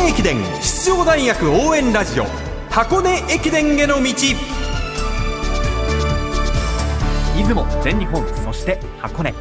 根駅伝出場大学応援ラジオ箱根駅伝への道。出雲全日本そして箱根。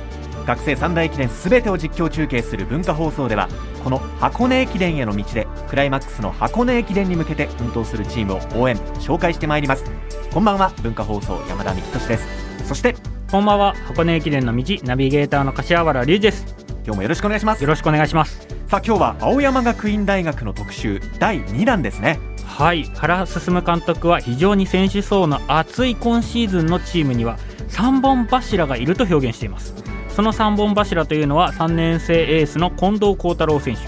学生三大駅伝すべてを実況中継する文化放送ではこの箱根駅伝への道でクライマックスの箱根駅伝に向けて奮闘するチームを応援紹介してまいります。こんばんは文化放送山田美希です。そしてこんばんは箱根駅伝の道ナビゲーターの柏原隆です。今日もよろしくお願いします。よろしくお願いしますさあ今日は青山学院大学の特集第2弾ですね。はい。原進監督は非常に選手層の厚い今シーズンのチームには3本柱がいると表現しています。その3本柱というのは3年生エースの近藤幸太郎選手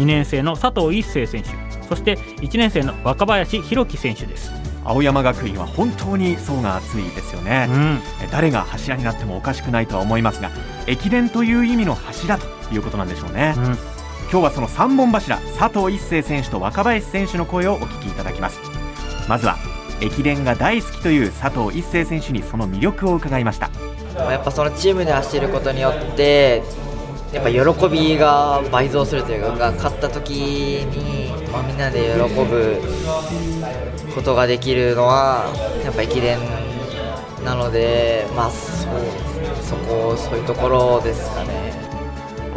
2年生の佐藤一世選手そして1年生の若林弘樹選手です。青山学院は本当に層が厚いですよね、うん、誰が柱になってもおかしくないとは思いますが駅伝という意味の柱ということなんでしょうね、うん、今日はその3本柱佐藤一世選手と若林選手の声をお聞きいただきますまずは駅伝が大好きという佐藤一世選手にその魅力を伺いましたやっぱそのチームで走ることによってやっぱ喜びが倍増するというか勝った時に、まあ、みんなで喜ぶことができるのはやっぱ駅伝なので、まあ、そうそこそういうところですかね。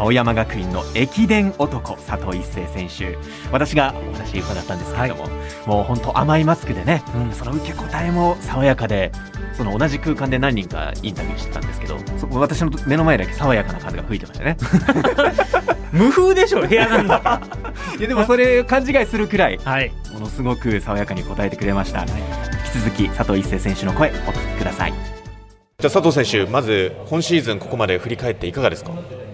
青山学院の駅伝男佐藤一世選手。私がお話伺ったんですけれども、はい、もう本当甘いマスクでね、うん、その受け答えも爽やかでその同じ空間で何人かインタビューしてたんですけど私の目の前だけ爽やかな風が吹いてましたね。無風でしょ部屋なんだ いやでもそれ勘違いするくらい、はい、ものすごく爽やかに答えてくれました、はい、引き続き佐藤一世選手の声お聞きください。じゃあ佐藤選手まず今シーズンここまで振り返っていかがですか？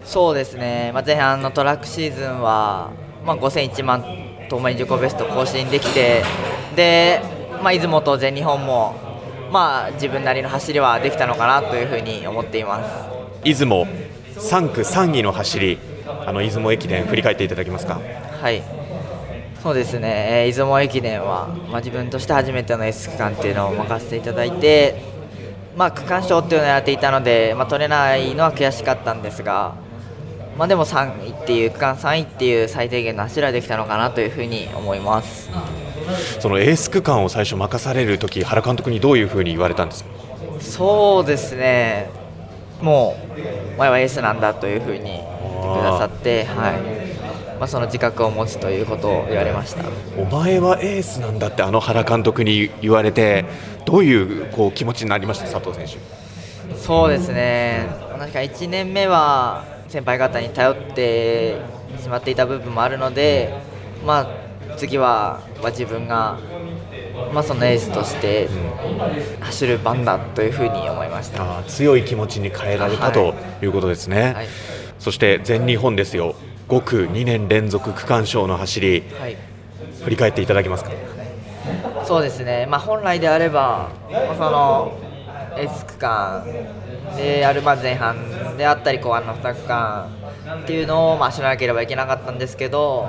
そうですね、まあ、前半のトラックシーズンは、まあ、5000、1万ともに自己ベスト更新できてで、まあ、出雲と全日本もまあ、自分なりの走りはできたのかなというふうに思っています。出雲3区3位の走りあの出雲駅伝振り返っていただけますか？はい。そうですね、出雲駅伝は、まあ、自分として初めての S 区間っていうのを任せていただいて、まあ、区間賞っていうのをやっていたので、まあ、取れないのは悔しかったんですが、まあ、でも3位っていう区間3位っていう最低限の走りはできたのかなというふうに思います。そのエース区間を最初任されるとき原監督にどういうふうに言われたんですか？そうですね。もうお前はエースなんだというふうに言ってくださって、はい。まあ、その自覚を持つということを言われました。お前はエースなんだってあの原監督に言われてどういうこう気持ちになりました？佐藤選手。そうですね。確か1年目は先輩方に頼ってしまっていた部分もあるので、まあ、次は、まあ、自分が、まあ、そのエースとして走る番だというふうに思いました。強い気持ちに変えられた、とい。うことですね、はい、そして全日本ですよ。5区2年連続区間賞の走り、はい、振り返っていただけますか？そうですね、まあ、本来であれば、まあ、そのエス区間であるま前半であったり後半の2区間っていうのをまあ知らなければいけなかったんですけど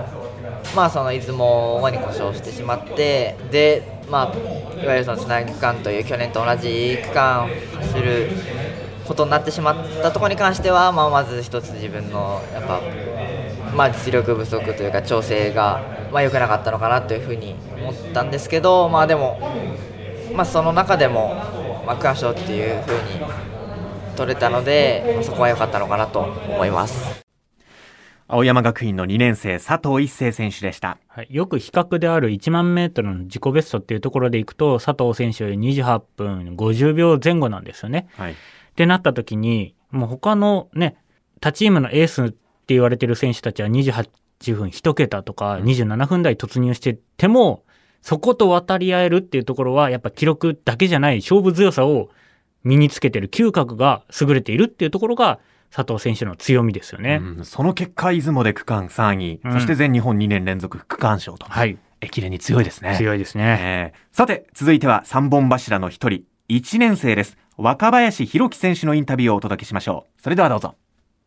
まあ、その出雲に故障してしまってで、まあ、いわゆるそのつなぎ区間という去年と同じ区間を走ることになってしまったところに関しては、まあ、まず一つ自分のやっぱ、まあ、実力不足というか調整が、まあ、良くなかったのかなというふうに思ったんですけど、まあ、でも、まあ、その中でも、まあ、区間賞っていうふうに取れたので、まあ、そこは良かったのかなと思います。青山学院の2年生佐藤一世選手でした、はい、よく比較である1万メートルの自己ベストっていうところでいくと佐藤選手より28分50秒前後なんですよね。はい、ってなった時にもう他のね他チームのエースって言われてる選手たちは28分1桁とか27分台突入してても、そこと渡り合えるっていうところはやっぱ記録だけじゃない勝負強さを身につけてる嗅覚が優れているっていうところが佐藤選手の強みですよね、うん、その結果出雲で区間3位、うん、そして全日本2年連続区間賞と、はい、駅伝に強いですね。強いですね、えー、さて続いては3本柱の一人1年生です。若林弘樹選手のインタビューをお届けしましょう。それではどうぞ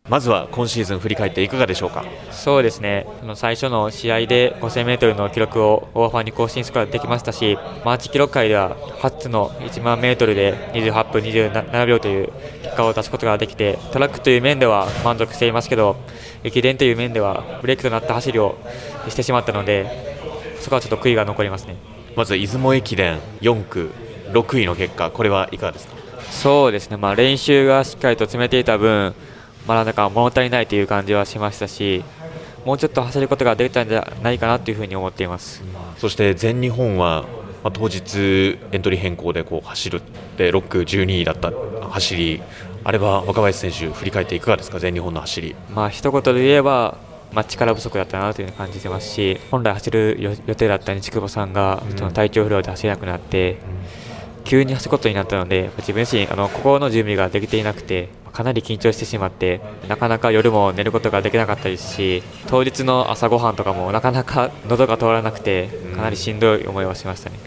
まずは今シーズン振り返っていかがでしょうか？そうですね。最初の試合で 5000m の記録をオーファーに更新することができましたしマーチ記録会では初の1万メートルで28分27秒という結果を出すことができてトラックという面では満足していますけど駅伝という面ではブレーキとなった走りをしてしまったのでそこはちょっと悔いが残りますね。まず出雲駅伝4区6位の結果これはいかがですか？そうですね、まあ、練習がしっかりと詰めていた分まだなんか物足りないという感じはしましたしもうちょっと走ることができたんじゃないかなというふうに思っています。そして全日本は、まあ、当日エントリー変更でこう走るって6区12位だった走りあれは若林選手振り返っていかがですか？全日本の走り。まあ一言で言えばまあ、力不足だったなという感じてますし本来走る予定だった西久保さんが、その体調不良で走れなくなって、急に走ることになったので自分自身あの心の準備ができていなくてかなり緊張してしまってなかなか夜も寝ることができなかったですし当日の朝ごはんとかもなかなか喉が通らなくてかなりしんどい思いはしましたね。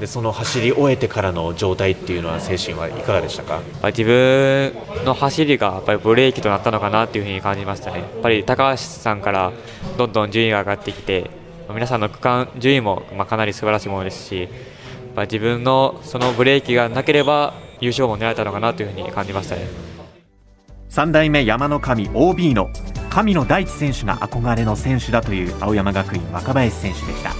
でその走り終えてからの状態っていうのは精神はいかがでしたか？自分の走りがやっぱりブレーキとなったのかなというふうに感じましたねやっぱり高橋さんからどんどん順位が上がってきて皆さんの区間順位もまかなり素晴らしいものですし自分のそのブレーキがなければ優勝も狙えたのかなというふうに感じましたね。3代目山の神 OB の神野大地選手が憧れの選手だという青山学院若林選手でした。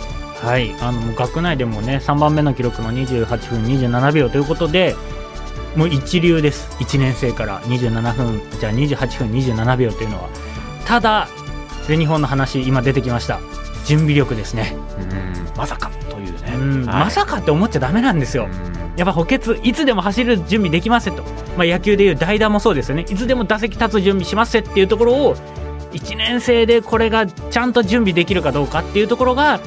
はいあの学内でもね3番目の記録の28分27秒ということでもう一流です。1年生から27分じゃあ28分27秒というのは。ただ全日本の話今出てきました。準備力ですね。まさかまさかって思っちゃだめなんですよ。やっぱ補欠いつでも走る準備できますと。まあ、野球でいう代打もそうですよね。いつでも打席立つ準備しますっていうところを1年生でこれがちゃんと準備できるかどうかっていうところが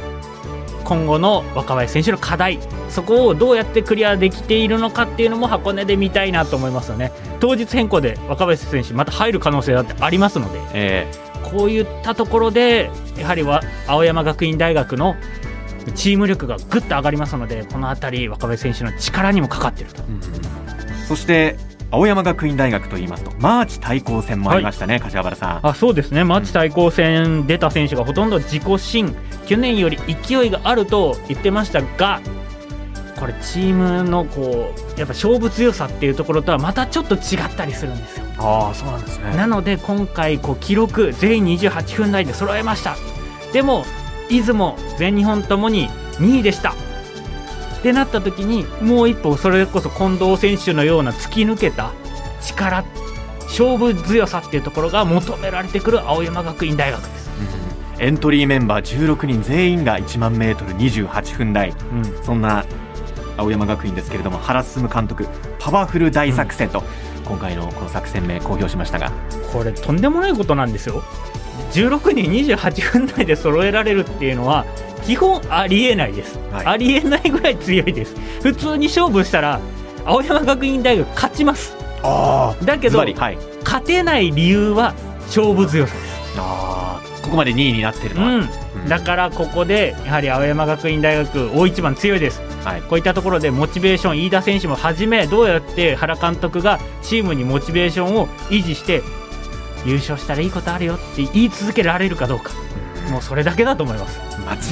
今後の若林選手の課題。そこをどうやってクリアできているのかっていうのも箱根で見たいなと思いますよね。当日変更で若林選手また入る可能性だってありますので、えー、こういったところでやはりは青山学院大学のチーム力がぐっと上がりますのでこの辺り若林選手の力にもかかっていると、うん、そして青山学院大学といいますとマーチ対抗戦もありましたね、はい、柏原さん。あそうですね。マーチ対抗戦出た選手がほとんど自己新去年より勢いがあると言ってましたがこれチームのこうやっぱ勝負強さっていうところとはまたちょっと違ったりするんですよ。ああそうなんですね。なので今回こう記録全員28分台で揃えました。でも出雲全日本ともに2位でした。ってなった時にもう一歩それこそ近藤選手のような突き抜けた力勝負強さっていうところが求められてくる青山学院大学です、うん、エントリーメンバー16人全員が1万メートル28分台、うん、そんな青山学院ですけれども原進監督パワフル大作戦と、うん、今回のこの作戦名公表しましたが。これとんでもないことなんですよ16人28分台で揃えられるっていうのは基本ありえないです、はい、ありえないぐらい強いです。普通に勝負したら青山学院大学勝ちます。だけど、はい、勝てない理由は勝負強さです。あここまで2位になってるのは、うん。うん、だからここでやはり青山学院大学大一番強いです、はい、こういったところでモチベーション飯田選手もはじめどうやって原監督がチームにモチベーションを維持して優勝したらいいことあるよって言い続けられるかどうか、もうそれだけだと思います。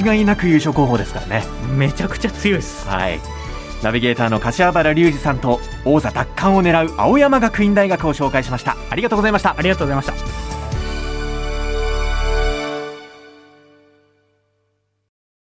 間違いなく優勝候補ですからね。めちゃくちゃ強いです。はい。ナビゲーターの柏原隆二さんと王座奪還を狙う青山学院大学を紹介しました。ありがとうございました。ありがとうございました